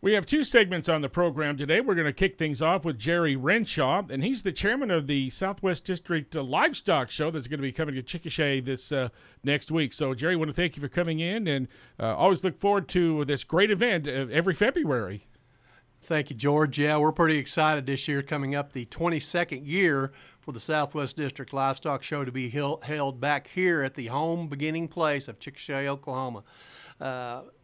We have two segments on the program today. We're going to kick things off with Jerry Renshaw, and he's the chairman of the Southwest District uh, Livestock Show that's going to be coming to Chickasha this uh, next week. So, Jerry, I want to thank you for coming in, and uh, always look forward to this great event uh, every February. Thank you, George. Yeah, we're pretty excited this year, coming up the 22nd year for the Southwest District Livestock Show to be held back here at the home beginning place of Chickasha, Oklahoma.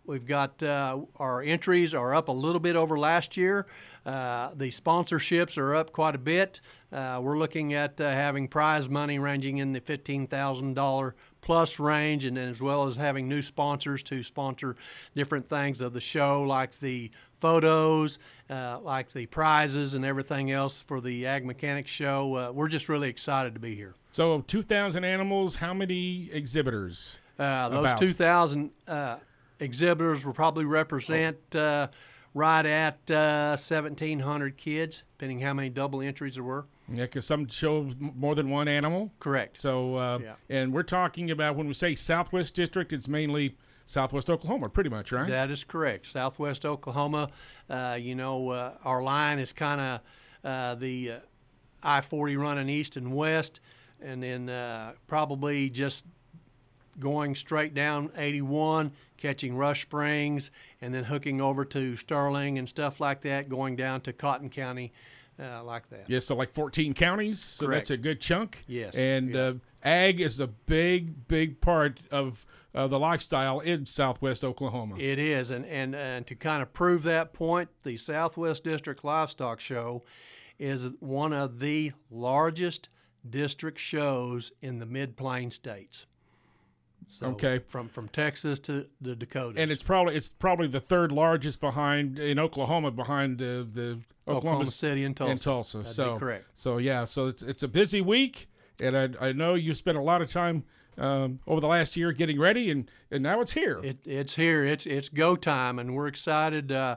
Uh, we've got uh, our entries are up a little bit over last year. Uh, the sponsorships are up quite a bit. Uh, we're looking at uh, having prize money ranging in the $15,000 plus range, and as well as having new sponsors to sponsor different things of the show, like the photos, uh, like the prizes, and everything else for the Ag Mechanics Show. we're just really excited to be here. So, 2,000 animals, how many exhibitors? Uh, those 2,000 uh, exhibitors will probably represent uh, right at 1,700 uh, kids, depending how many double entries there were. Yeah, because some show more than one animal. Correct. So, uh, yeah. and we're talking about when we say Southwest District, it's mainly Southwest Oklahoma, pretty much, right? That is correct. Southwest Oklahoma. Uh, you know, uh, our line is kind of uh, the uh, I 40 running east and west, and then probably just going straight down 81, catching Rush Springs, and then hooking over to Sterling and stuff like that, going down to Cotton County. Uh, like that. Yeah, so like 14 counties. So Correct. that's a good chunk. Yes. And yeah. uh, ag is a big, big part of uh, the lifestyle in Southwest Oklahoma. It is, and, and and to kind of prove that point, the Southwest District Livestock Show is one of the largest district shows in the Mid Plain states. So okay. From from Texas to the Dakotas. And it's probably it's probably the third largest behind in Oklahoma behind uh, the Oklahoma, Oklahoma, City and Tulsa. And Tulsa. That'd so correct. So yeah, so it's it's a busy week, and I I know you spent a lot of time. Um, over the last year, getting ready, and, and now it's here. It, it's here. It's it's go time, and we're excited. Uh,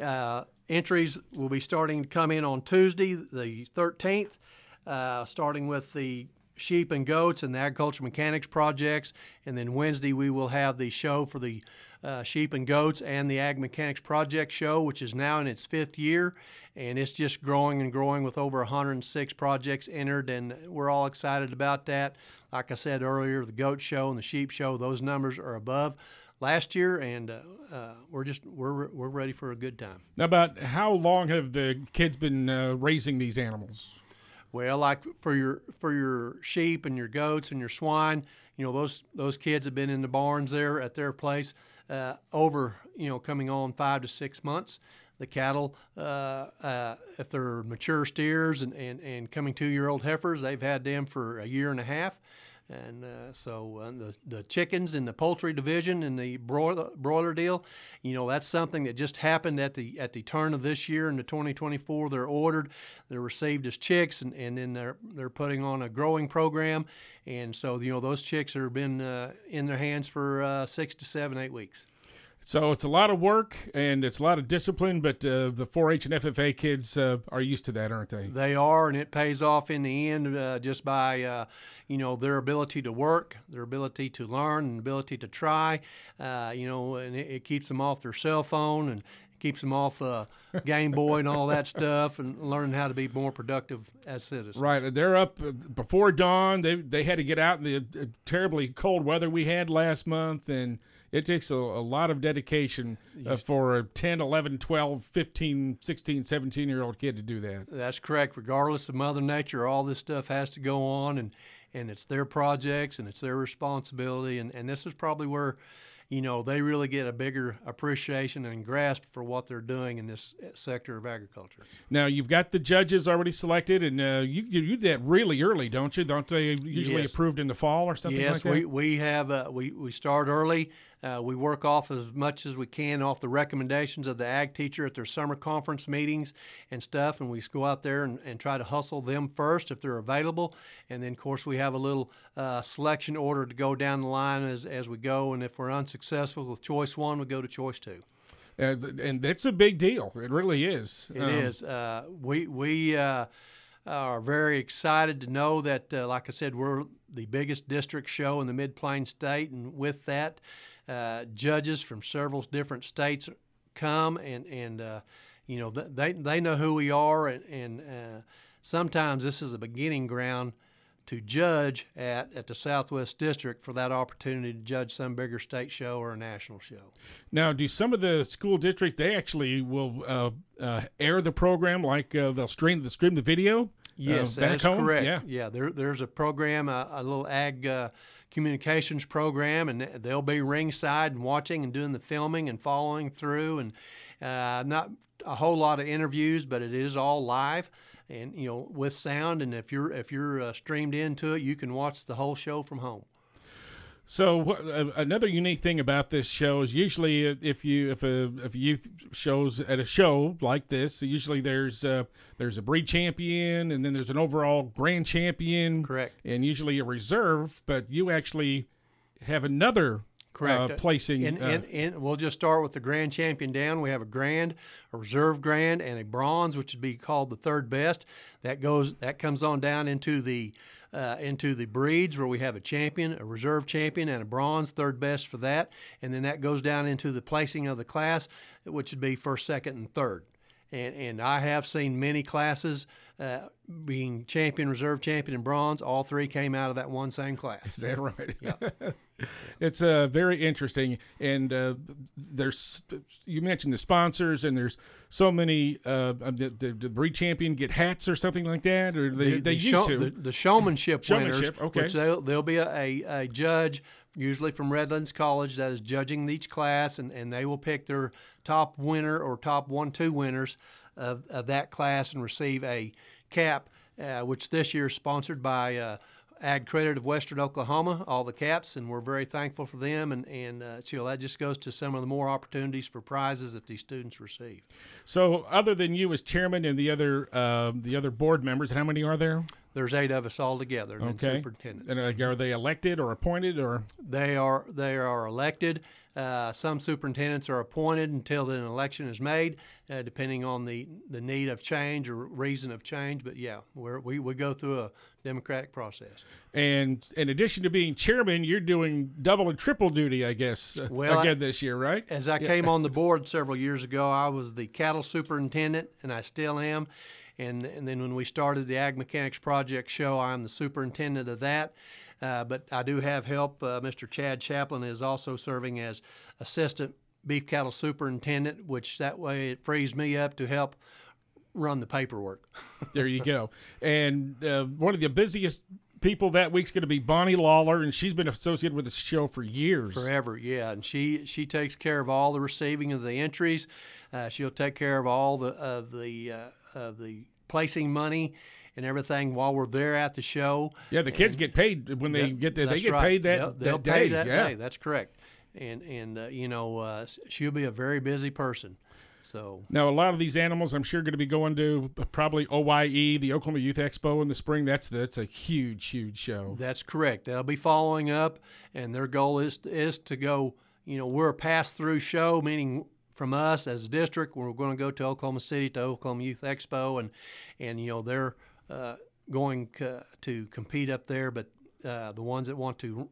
uh, entries will be starting to come in on Tuesday, the 13th, uh, starting with the sheep and goats and the agriculture mechanics projects. And then Wednesday, we will have the show for the uh, sheep and goats and the ag mechanics project show, which is now in its fifth year. And it's just growing and growing with over 106 projects entered. And we're all excited about that. Like I said earlier, the goat show and the sheep show, those numbers are above last year, and uh, uh, we're just we're we're ready for a good time. Now, about how long have the kids been uh, raising these animals? Well, like for your for your sheep and your goats and your swine, you know those those kids have been in the barns there at their place uh, over you know coming on five to six months. The cattle, uh, uh, if they're mature steers and, and, and coming two year old heifers, they've had them for a year and a half. And uh, so uh, the the chickens in the poultry division and the broiler, broiler deal, you know, that's something that just happened at the at the turn of this year in the 2024. They're ordered, they're received as chicks, and, and then they're they're putting on a growing program, and so you know those chicks have been uh, in their hands for uh, six to seven, eight weeks. So it's a lot of work and it's a lot of discipline, but uh, the 4-H and FFA kids uh, are used to that, aren't they? They are, and it pays off in the end uh, just by uh, you know their ability to work, their ability to learn, and ability to try. Uh, you know, and it, it, keeps them off their cell phone and keeps them off uh, Game Boy and all that stuff, and learning how to be more productive as citizens. Right, they're up before dawn. They they had to get out in the terribly cold weather we had last month and it takes a, a lot of dedication uh, for a 10, 11, 12, 15, 16, 17 year old kid to do that. That's correct. Regardless of Mother Nature, all this stuff has to go on, and, and it's their projects and it's their responsibility. And, and this is probably where you know, they really get a bigger appreciation and grasp for what they're doing in this sector of agriculture. Now, you've got the judges already selected, and uh, you, you do that really early, don't you? Don't they usually yes. approved in the fall or something yes, like that? Yes, we, we have. Uh, we, we start early. Uh, we work off as much as we can off the recommendations of the ag teacher at their summer conference meetings and stuff, and we go out there and, and try to hustle them first if they're available. And then, of course, we have a little uh, selection order to go down the line as, as we go. And if we're unsuccessful with choice one, we go to choice two. Uh, and that's a big deal. It really is. It um, is. Uh, we we uh, are very excited to know that, uh, like I said, we're the biggest district show in the Mid Plain State, and with that, uh, judges from several different states come and and uh, you know they they know who we are, and, and uh, sometimes this is a beginning ground to judge at at the Southwest District for that opportunity to judge some bigger state show or a national show. Now, do some of the school districts they actually will uh, uh, air the program like uh, they'll stream the stream the video? Yes, uh, that's correct. Yeah. yeah. There, there's a program, a, a little ag uh, communications program, and they'll be ringside and watching and doing the filming and following through, and uh, not a whole lot of interviews, but it is all live and you know with sound. And if you're if you're uh, streamed into it, you can watch the whole show from home. So uh, another unique thing about this show is usually if you if a if a youth shows at a show like this, usually there's uh, there's a breed champion and then there's an overall grand champion, Correct. and usually a reserve. But you actually have another Correct. uh, placing. And, uh, and, and we'll just start with the grand champion down. We have a grand, a reserve grand, and a bronze, which would be called the third best. That goes that comes on down into the uh, into the breeds where we have a champion, a reserve champion, and a bronze, third best for that. And then that goes down into the placing of the class, which would be first, second, and third. And, and I have seen many classes uh, being champion, reserve champion, and bronze. All three came out of that one same class. Is that right? it's uh, very interesting, and uh, there's you mentioned the sponsors, and there's so many. Uh, the, the, the breed champion get hats or something like that, or they, the, they the used show- to. The, the showmanship, Showmanship, winners, okay. which they'll, there'll be a, a, a judge, usually from Redlands College, that is judging each class, and, and they will pick their top winner or top one, two winners of, of that class and receive a cap, uh, which this year is sponsored by uh, Ag Credit of Western Oklahoma, all the caps, and we're very thankful for them. And, and uh, Chill, that just goes to some of the more opportunities for prizes that these students receive. so, other than you as chairman and the other uh, the other board members, how many are there? There's eight of us all together, and Okay. superintendents. And uh, are they elected or appointed or? They are they are elected. Uh, some superintendents are appointed until an election is made, uh, depending on the, the need of change or reason of change. But yeah, we're, we we go through a democratic process. And in addition to being chairman, you're doing double and triple duty, I guess, uh, Well, I- again this year, right? As I came on the board several years ago, I was the cattle superintendent, and I still am. And, and then when we started the Ag Mechanics Project show, I'm the superintendent of that. Uh, but I do have help. Uh, Mr. Chad Chaplin is also serving as assistant beef cattle superintendent, which that way it frees me up to help run the paperwork. There you go. And uh, one of the busiest people that week's going to be Bonnie Lawler, and she's been associated with the show for years. Forever, yeah, and she she takes care of all the receiving of the entries. Uh, she'll take care of all the of the uh, of the placing money and everything while we're there at the show. Yeah, the kids get paid when they Yep, get there. They get right. paid that, They'll, that day. pay that yeah. day. That's correct. And and uh, you know uh, she'll be a very busy person. So Now, a lot of these animals, I'm sure, going to be going to probably OYE, the Oklahoma Youth Expo in the spring. That's that's a huge, huge show. That's correct. They'll be following up, and their goal is is to go. You know, we're a pass through show, meaning from us as a district, we're going to go to Oklahoma City to Oklahoma Youth Expo, and and you know they're uh, going c- to compete up there. But uh, the ones that want to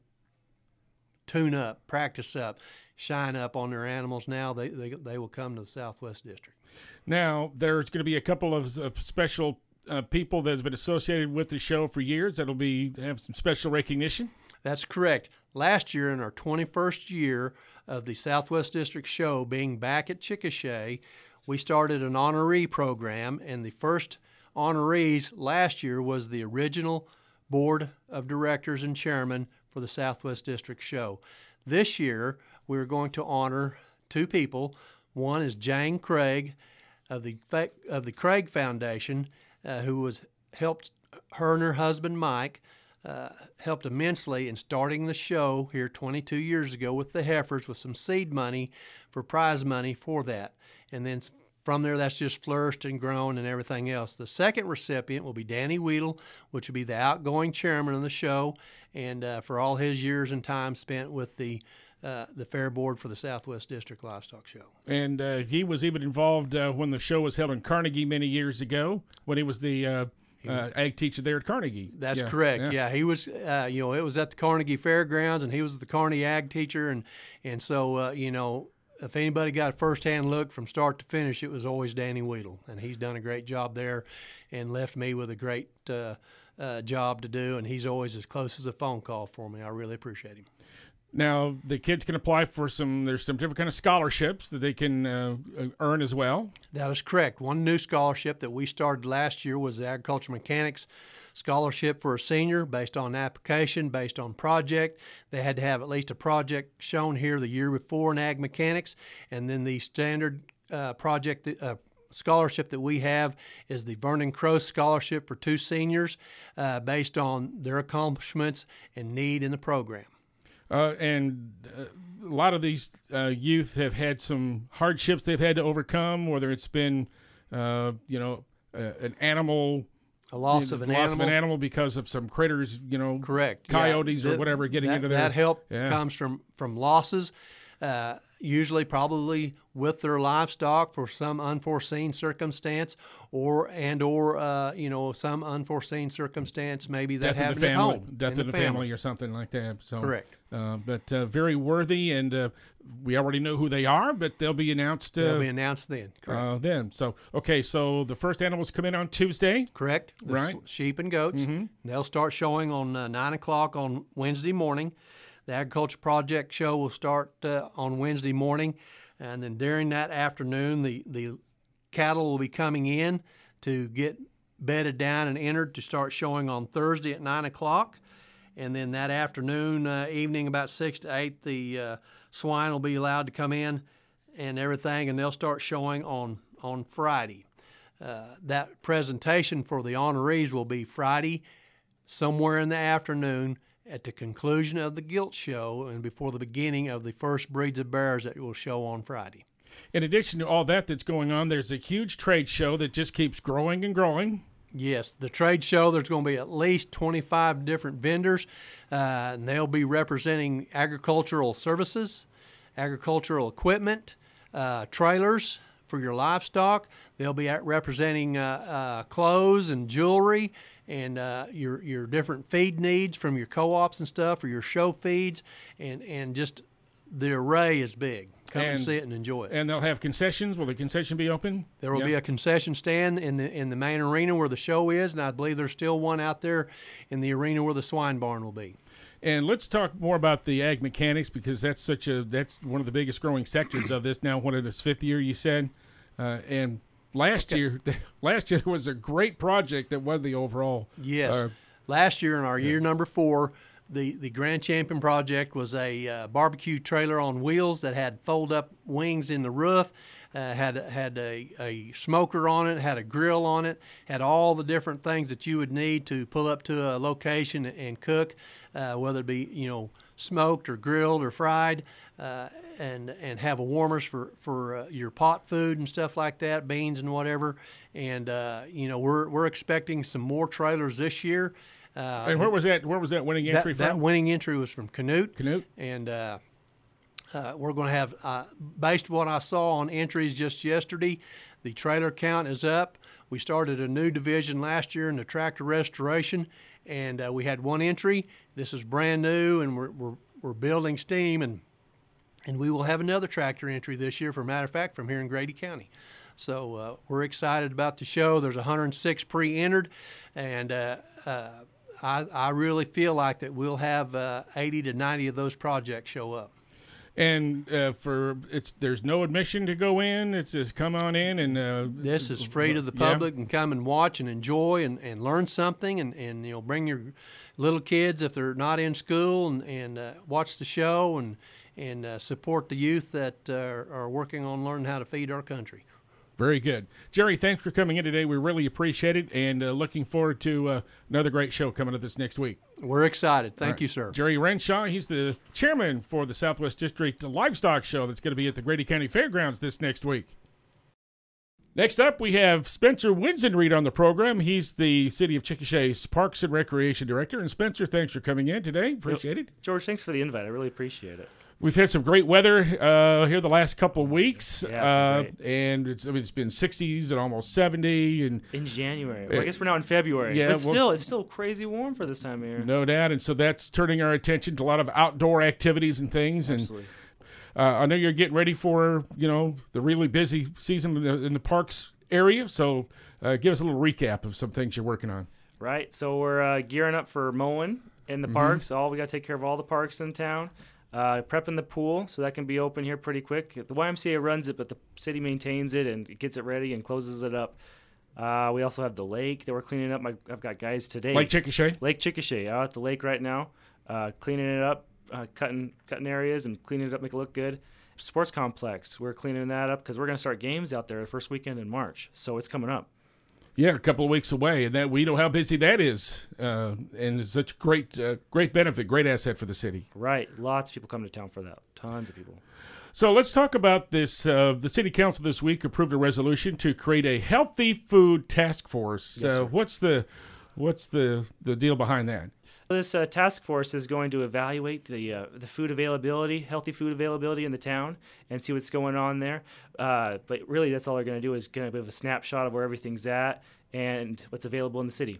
tune up, practice up, shine up on their animals now, they they, they will come to the Southwest District. Now, there's going to be a couple of, of special uh, people that have been associated with the show for years that'll be have some special recognition. That's correct. Last year, in our 21st year of the Southwest District Show being back at Chickasha, we started an honoree program, and the first honorees last year was the original board of directors and chairman for the Southwest District Show. This year, we're going to honor two people. One is Jane Craig of the of the Craig Foundation, uh, who was helped her and her husband Mike uh, helped immensely in starting the show here 22 years ago with the heifers with some seed money for prize money for that, and then from there that's just flourished and grown and everything else. The second recipient will be Danny Weedle, which will be the outgoing chairman of the show, and uh, for all his years and time spent with the uh, the fair board for the Southwest District Livestock Show. And uh, he was even involved uh, when the show was held in Carnegie many years ago when he was the uh, uh, ag teacher there at Carnegie. That's Yeah, correct. Yeah. he was. Uh, you know, it was at the Carnegie Fairgrounds, and he was the Carnegie Ag teacher, and and so uh, you know, if anybody got a first-hand look from start to finish, it was always Danny Weedle, and he's done a great job there, and left me with a great uh, uh, job to do. And he's always as close as a phone call for me. I really appreciate him. Now the kids can apply for some. There's some different kind of scholarships that they can uh, earn as well. That is correct. One new scholarship that we started last year was the agriculture mechanics scholarship for a senior based on application, based on project. They had to have at least a project shown here the year before in ag mechanics, and then the standard uh, project uh, scholarship that we have is the Vernon Crow Scholarship for two seniors uh, based on their accomplishments and need in the program. Uh, and uh, a lot of these uh, youth have had some hardships they've had to overcome, whether it's been, uh, you know, an animal. A loss of an loss animal. of an animal because of some critters, you know, correct, coyotes yeah. or whatever getting that, into their. That help yeah. comes from from losses. Uh, usually probably with their livestock for some unforeseen circumstance or and or uh, you know some unforeseen circumstance maybe that death happened of the family, at home death in of the, family. family or something like that. So correct. Uh, but uh, very worthy, and uh, we already know who they are, but they'll be announced. They'll be announced then. Correct. Uh, then, so okay, so the first animals come in on Tuesday. Correct. The Right. Sheep and goats. Mm-hmm. They'll start showing on uh, nine o'clock on Wednesday morning. The agriculture project show will start uh, on Wednesday morning, and then during that afternoon, the the cattle will be coming in to get bedded down and entered to start showing on Thursday at nine o'clock, and then that afternoon, uh, evening about six to eight, the uh, swine will be allowed to come in and everything, and they'll start showing on on Friday. Uh, that presentation for the honorees will be Friday, somewhere in the afternoon, at the conclusion of the gilt show and before the beginning of the first breeds of bears that will show on Friday. In addition to all that that's going on, there's a huge trade show that just keeps growing and growing. Yes, the trade show, there's going to be at least 25 different vendors, uh, and they'll be representing agricultural services, agricultural equipment, uh, trailers for your livestock. They'll be at representing uh, uh, clothes and jewelry and uh, your, your different feed needs from your co ops and stuff, or your show feeds, and, and just the array is big. Come and, And- see it and enjoy it. And they'll have concessions. Will the concession be open? There will Yeah. be a concession stand in the in the main arena where the show is, and I believe there's still one out there in the arena where the swine barn will be. And let's talk more about the ag mechanics because that's such a that's one of the biggest growing sectors of this now. What it is fifth year you said, uh, and last year last year was a great project that won the overall. Yes. uh, Last year in our year number four, the, the Grand Champion project was a uh, barbecue trailer on wheels that had fold up wings in the roof, uh, had had a, a smoker on it, had a grill on it, had all the different things that you would need to pull up to a location and cook, uh, whether it be you know smoked or grilled or fried. Uh, and and have a warmers for for uh, your pot food and stuff like that, beans and whatever. And uh, you know we're we're expecting some more trailers this year. Uh, and where was that? Where was that winning that, entry that from? winning entry was from Canute, Canute. and uh, uh, we're going to have, uh, based on what I saw on entries just yesterday, the trailer count is up. We started a new division last year in the tractor restoration, and uh, we had one entry. This is brand new, and we're, we're, we're building steam, and and we will have another tractor entry this year. For a matter of fact, from here in Grady County. So uh, we're excited about the show. There's 106 pre-entered, and uh, uh, I, I really feel like that we'll have uh, 80 to 90 of those projects show up. And uh, for it's there's no admission to go in. It's just come on in and uh, This is free to the yeah. public and come and watch and enjoy and, and learn something and, and you know bring your little kids if they're not in school and, and uh, watch the show and and uh, support the youth that uh, are working on learning how to feed our country. Very good, Jerry. Thanks for coming in today. We really appreciate it, and uh, looking forward to uh, another great show coming up this next week. We're excited. Thank All right. you, sir. Jerry Renshaw, he's the chairman for the Southwest District Livestock Show that's going to be at the Grady County Fairgrounds this next week. Next up, we have Spencer Winzenried on the program. He's the City of Chickasha's Parks and Recreation Director. And Spencer, thanks for coming in today. Appreciate it. George, thanks for the invite. I really appreciate it. We've had some great weather uh, here the last couple of weeks, Yeah, uh, and it's, I mean, it's been 60s and almost 70, and In January. Well, Uh, I guess we're now in February. yeah, but well- still, it's still crazy warm for this time of year. no doubt. And so that's turning our attention to a lot of outdoor activities and things. And Uh, I know you're getting ready for you know the really busy season in the, in the parks area. So uh, give us a little recap of some things you're working on. Right. So we're uh, gearing up for mowing in the parks. All we got to take care of all the parks in town. Uh, prepping the pool so that can be open here pretty quick. The YMCA runs it, but the city maintains it and it gets it ready and closes it up. Uh, we also have the lake that we're cleaning up. My, I've got guys today. Lake Chickasha. Lake Chickasha out at the lake right now, uh, cleaning it up, uh, cutting cutting areas and cleaning it up, make it look good. Sports complex, we're cleaning that up because we're going to start games out there the first weekend in March, so it's coming up. Yeah, a couple of weeks away, and that we know how busy that is, uh, and it's such great, uh, great benefit, great asset for the city. Right, lots of people come to town for that. Tons of people. So let's talk about this. Uh, the city council this week approved a resolution to create a healthy food task force. Yes, what's the what's the the deal behind that? This uh, task force is going to evaluate the uh, the food availability, healthy food availability in the town, and see what's going on there. Uh, but really, that's all they're going to do is get a bit of a snapshot of where everything's at and what's available in the city.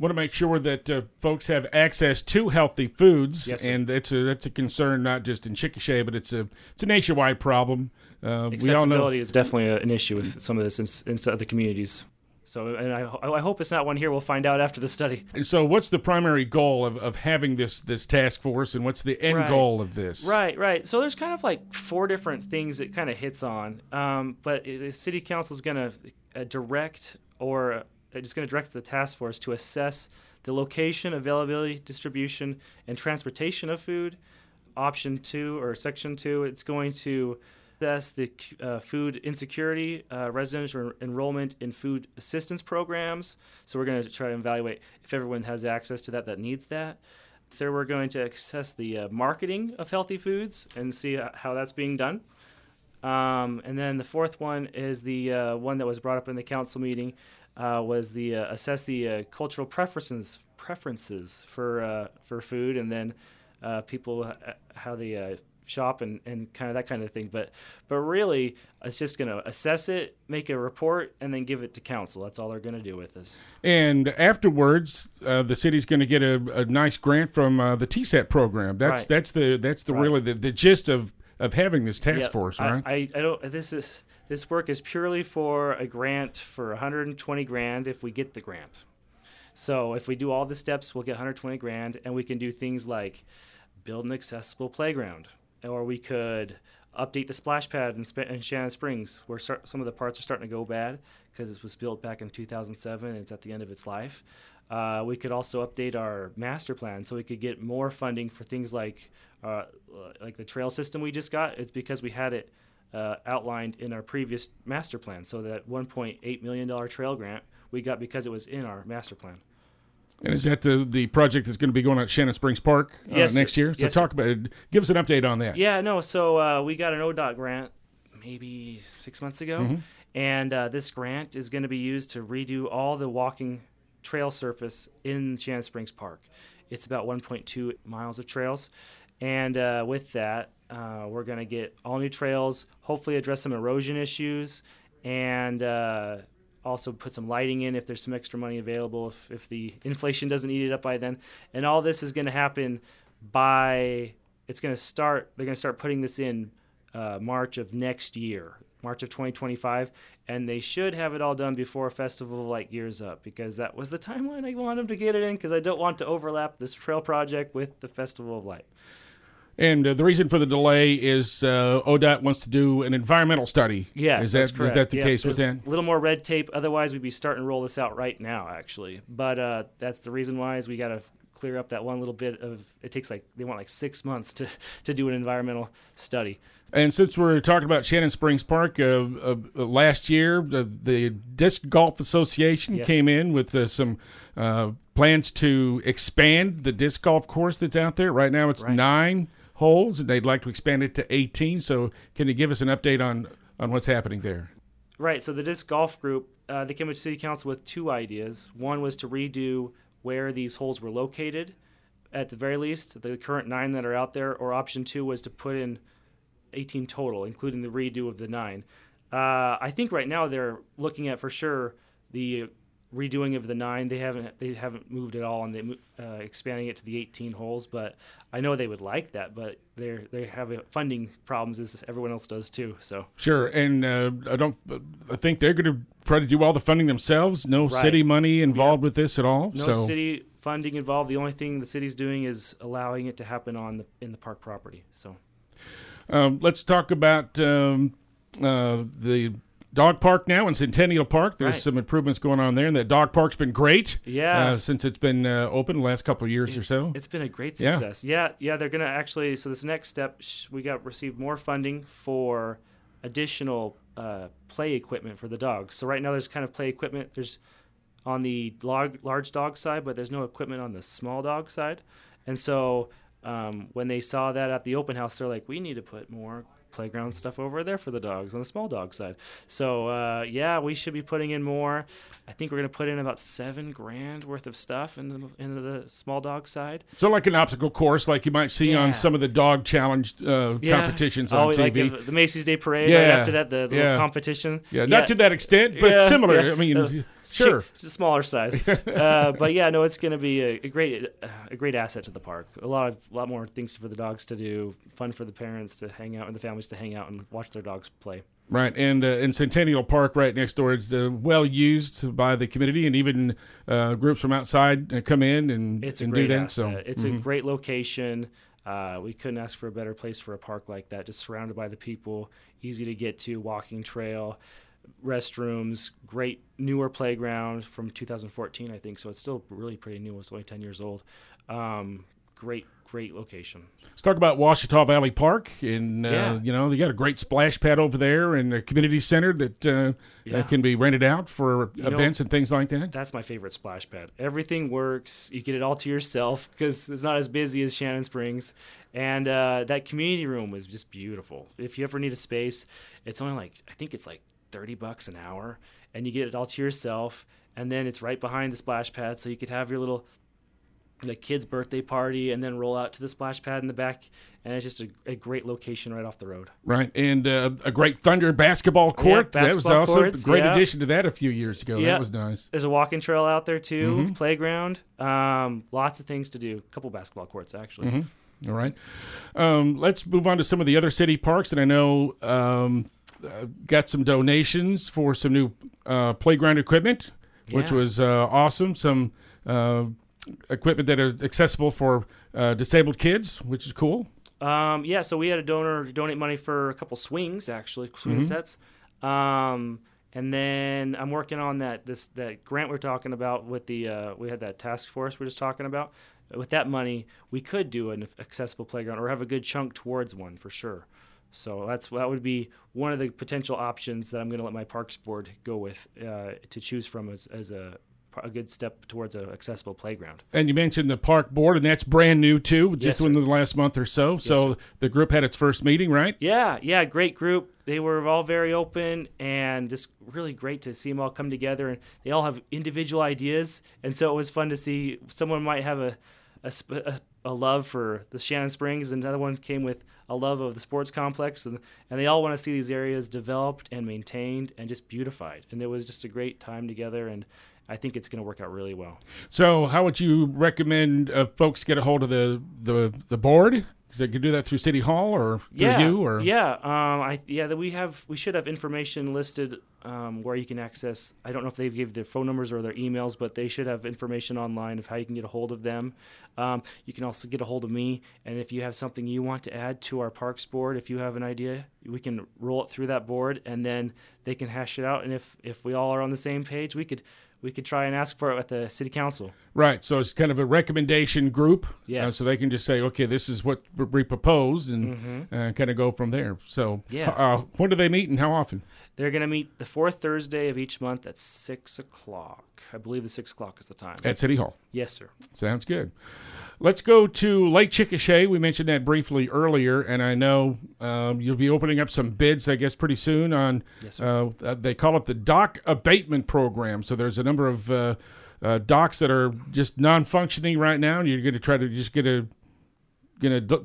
Want to make sure that uh, folks have access to healthy foods, Yes, and that's a that's a concern not just in Chickasha, but it's a it's a nationwide problem. Uh, we all know. Accessibility is definitely an issue with some of this in, in other communities. So, and I, I hope it's not one here. We'll find out after the study. And so, what's the primary goal of, of having this this task force, and what's the end Right. goal of this? Right, right. So there's kind of like four different things it kind of hits on. Um, but the city council is going to uh, direct or uh, it's going to direct the task force to assess the location, availability, distribution, and transportation of food. Option two or section two, it's going to the uh, food insecurity, uh, residential enrollment in food assistance programs. So we're going to try to evaluate if everyone has access to that that needs that. Third, we're going to assess the uh, marketing of healthy foods and see uh, how that's being done. Um, and then the fourth one is the uh, one that was brought up in the council meeting uh, was the assess the cultural preferences preferences for for food and then people how they shop and, and kind of that kind of thing. But but really, it's just going to assess it, make a report, and then give it to council. That's all they're going to do with this. And afterwards, uh, the city's going to get a, a nice grant from uh, the TSET program. That's Right. that's the that's the Right. really the, the gist of, of having this task Yeah, force, I- right? I, I don't. This is this work is purely for a grant for 120 grand if we get the grant. So if we do all the steps, we'll get 120 grand, and we can do things like build an accessible playground, or we could update the splash pad in, Sp- in Shannon Springs, where start, some of the parts are starting to go bad because it was built back in 2007 and it's at the end of its life. Uh, we could also update our master plan so we could get more funding for things like uh, like the trail system we just got. It's because we had it uh, outlined in our previous master plan. So that 1.8 million dollar trail grant we got because it was in our master plan. And is that the the project that's going to be going on at Shannon Springs Park uh, Yes, next year? So Yes, talk about it. Give us an update on that. Yeah, no. So uh, we got an ODOT grant maybe six months ago, Mm-hmm. and uh, this grant is going to be used to redo all the walking trail surface in Shannon Springs Park. It's about 1.2 miles of trails, and uh, with that, uh, we're going to get all new trails. Hopefully, address some erosion issues, and uh, also put some lighting in if there's some extra money available. If, if the inflation doesn't eat it up by then, and all this is going to happen by it's going to start they're going to start putting this in uh, march of next year march of 2025 and they should have it all done before festival of light gears up because that was the timeline i want them to get it in because i don't want to overlap this trail project with the festival of light And uh, the reason for the delay is uh, ODOT wants to do an environmental study. Yes, is that's that correct. is that the Yeah, case with that? A little more red tape. Otherwise, we'd be starting to roll this out right now, actually. But uh, that's the reason why is we got to clear up that one little bit of. It takes like they want like six months to to do an environmental study. And since we're talking about Shannon Springs Park, uh, uh, uh, last year the, the Disc Golf Association Yes. came in with uh, some uh, plans to expand the disc golf course that's out there. Right now, it's Right. nine holes, and they'd like to expand it to eighteen. So, can you give us an update on on what's happening there? Right. So the disc golf group, uh, they came to city council with two ideas. One was to redo where these holes were located, at the very least, the current nine that are out there. Or option two was to put in 18 total, including the redo of the nine. Uh, I think right now they're looking at for sure the redoing of the nine. They haven't they haven't moved at all, and they uh, expanding it to the 18 holes. But I know they would like that, but they're they have funding problems as everyone else does too. So Sure, and uh, I don't. I think they're going to try to do all the funding themselves. No Right. city money involved with this at all. no so city funding involved. The only thing the city's doing is allowing it to happen on the in the park property. So um, let's talk about um, uh, the dog park now in Centennial Park. There's Right. some improvements going on there, and that dog park's been great. Yeah. uh, since it's been uh, open the last couple of years or so. It's been a great success. Yeah, yeah, they're gonna actually. So this next step, sh- we got received more funding for additional uh, play equipment for the dogs. So right now there's kind of play equipment. There's on the large, large dog side, but there's no equipment on the small dog side. And so um, when they saw that at the open house, they're like, we need to put more playground stuff over there for the dogs on the small dog side. So uh, yeah, we should be putting in more. I think we're gonna put in about seven grand worth of stuff into the, into the small dog side. So, like an obstacle course, like you might see Yeah. on some of the dog challenge uh, Yeah. competitions oh, on like TV. if the Macy's Day Parade. Yeah. Right after that, the little Yeah. competition. yeah, not to that extent, but similar. I mean, Uh, sure. It's a smaller size, uh, but yeah, no, it's going to be a, a great, a great asset to the park. A lot of, a lot more things for the dogs to do. Fun for the parents to hang out and the families to hang out and watch their dogs play. Right, and uh, in Centennial Park, right next door, it's uh, well used by the community, and even uh, groups from outside uh, come in and, It's and do that. asset. So mm-hmm. it's a great location. Uh, we couldn't ask for a better place for a park like that. Just surrounded by the people, easy to get to, walking trail, restrooms, great newer playground from 2014, I think. So it's still really pretty new. It's only 10 years old. Um, great, great location. let's talk about Washita Valley Park, and uh, Yeah. you know they got a great splash pad over there and a community center that uh, Yeah. uh, can be rented out for You know- events and things like that. That's my favorite splash pad. Everything works. You get it all to yourself because it's not as busy as Shannon Springs. And uh, that community room was just beautiful. If you ever need a space, it's only like I think it's like thirty bucks an hour, and you get it all to yourself. And then it's right behind the splash pad, so you could have your little the kid's birthday party and then roll out to the splash pad in the back. And it's just a, a great location right off the road. Right, and uh, a great Thunder basketball court. that was basketball also a great yeah. addition to that a few years ago. Yeah. That was nice. There's a walking trail out there too, Mm-hmm. playground, um, lots of things to do. A couple basketball courts actually. Mm-hmm. All right. Um, let's move on to some of the other city parks. And I know um, uh, got some donations for some new uh, playground equipment, which was uh, awesome. Some uh, equipment that are accessible for uh, disabled kids, which is cool. Um, yeah, so we had a donor donate money for a couple swings, actually, swing Mm-hmm. sets. Um, and then I'm working on that this that grant we're talking about with the uh, we had that task force we are just talking about. With that money, we could do an accessible playground or have a good chunk towards one for sure. So that's that would be one of the potential options that I'm going to let my parks board go with uh, to choose from as, as a a good step towards an accessible playground. And you mentioned the park board, and that's brand new too, just Yes, within the last month or so. so the group had its first meeting, right? Yeah, yeah, great group. They were all very open and just really great to see them all come together. And they all have individual ideas, and so it was fun to see. Someone might have a a, sp- a, a love for the Shannon Springs, and another one came with a love of the sports complex, and and they all want to see these areas developed and maintained and just beautified. And it was just a great time together, and I think it's going to work out really well. So, how would you recommend uh, folks get a hold of the the the board? They could do that through City Hall or through yeah, you, or yeah, um, I yeah that we have we should have information listed um, where you can access. I don't know if they gave their phone numbers or their emails, but they should have information online of how you can get a hold of them. Um, you can also get a hold of me, and if you have something you want to add to our parks board, if you have an idea, we can roll it through that board, and then they can hash it out. And if if we all are on the same page, we could we could try and ask for it at the city council. right? So it's kind of a recommendation group. uh, so they can just say, okay, this is what we propose, and uh, kind of go from there. So, Mm-hmm. Yeah. Uh, when do they meet and how often? They're going to meet the fourth Thursday of each month at six o'clock. I believe the six o'clock is the time. At City Hall. Yes, sir. Sounds good. Let's go to Lake Chickasha. We mentioned that briefly earlier, and I know um, you'll be opening up some bids, I guess, pretty soon on. Yes, sir. Uh, they call it the dock abatement program. So there's a number of uh, uh, docks that are just non-functioning right now, and you're going to try to just get a, gonna d-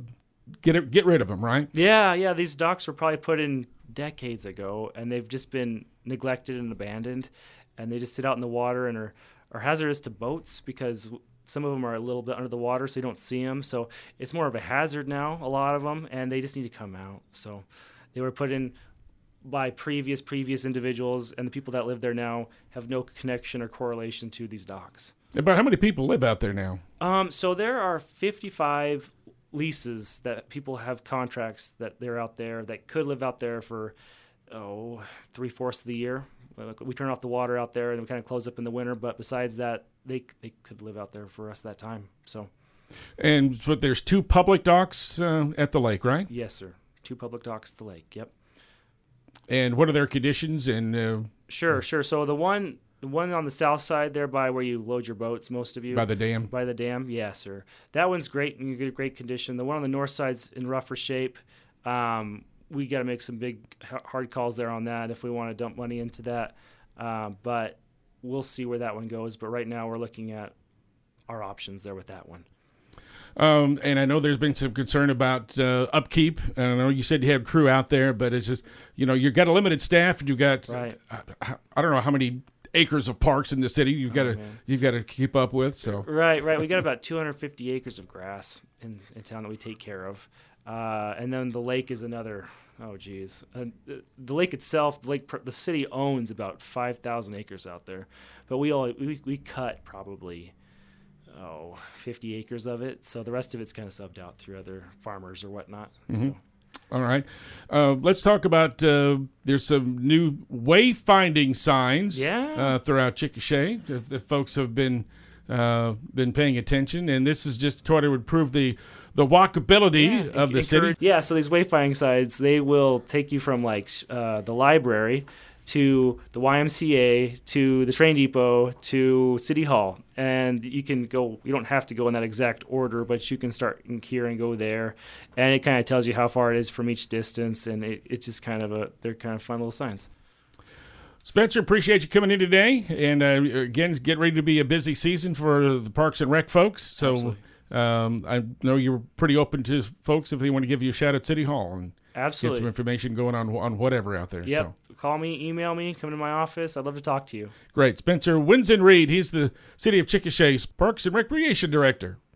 get it, get rid of them, right? Yeah, yeah. These docks were probably put in decades ago, and they've just been neglected and abandoned. and they just sit out in the water and are, are hazardous to boats because some of them are a little bit under the water, so you don't see them. So it's more of a hazard now, a lot of them, and they just need to come out. So they were put in by previous previous individuals, and the people that live there now have no connection or correlation to these docks. About how many people live out there now? Um, so there are 55 leases that people have contracts that they're out there that could live out there for oh three fourths of the year. We turn off the water out there and we kind of close up in the winter, but besides that, they they could live out there for the rest of that time. So, And but there's two public docks uh, at the lake, right? yes, sir. Two public docks at the lake. Yep. And what are their conditions? And uh, Sure, sure. So the one the one on the south side there by where you load your boats, most of you by the dam? by the dam, yes, sir. That one's great and in great condition. The one on the north side's in rougher shape. Um, we got to make some big hard calls there on that if we want to dump money into that. Uh, but we'll see where that one goes. But right now we're looking at our options there with that one. Um, and I know there's been some concern about uh, upkeep. And I know you said you had crew out there, but it's just you know you've got a limited staff, and you've got Right. I, I don't know how many acres of parks in the city you've got to man. you've got to keep up with. So Right, right. We got about 250 acres of grass in, in town that we take care of, uh, and then the lake is another. Oh, geez, uh, the- lake itself, the lake, the city owns about 5,000 acres out there, but we all we, we cut probably oh 50 acres of it, so the rest of it's kind of subbed out through other farmers or whatnot. So. All right, uh, let's talk about uh, there's some new wayfinding signs Yeah. uh, throughout Chickasha. If the folks have been uh, been paying attention, and this is just try to improve the the walkability Yeah, of the city. Yeah, so these wayfinding signs they will take you from like uh, the library to the YMCA to the train depot to City Hall, and you can go. You don't have to go in that exact order, but you can start in here and go there, and it kind of tells you how far it is from each distance, and it, it's just kind of a they're kind of fun little signs. Spencer, appreciate you coming in today. And uh, again, get ready to be a busy season for the Parks and Rec folks. So um, I know you're pretty open to folks if they want to give you a shout at City Hall and get Absolutely. some information going on on whatever out there. Yep. So Call me, email me, come to my office. I'd love to talk to you. great. Spencer Winzenried, he's the City of Chickasha's Parks and Recreation Director.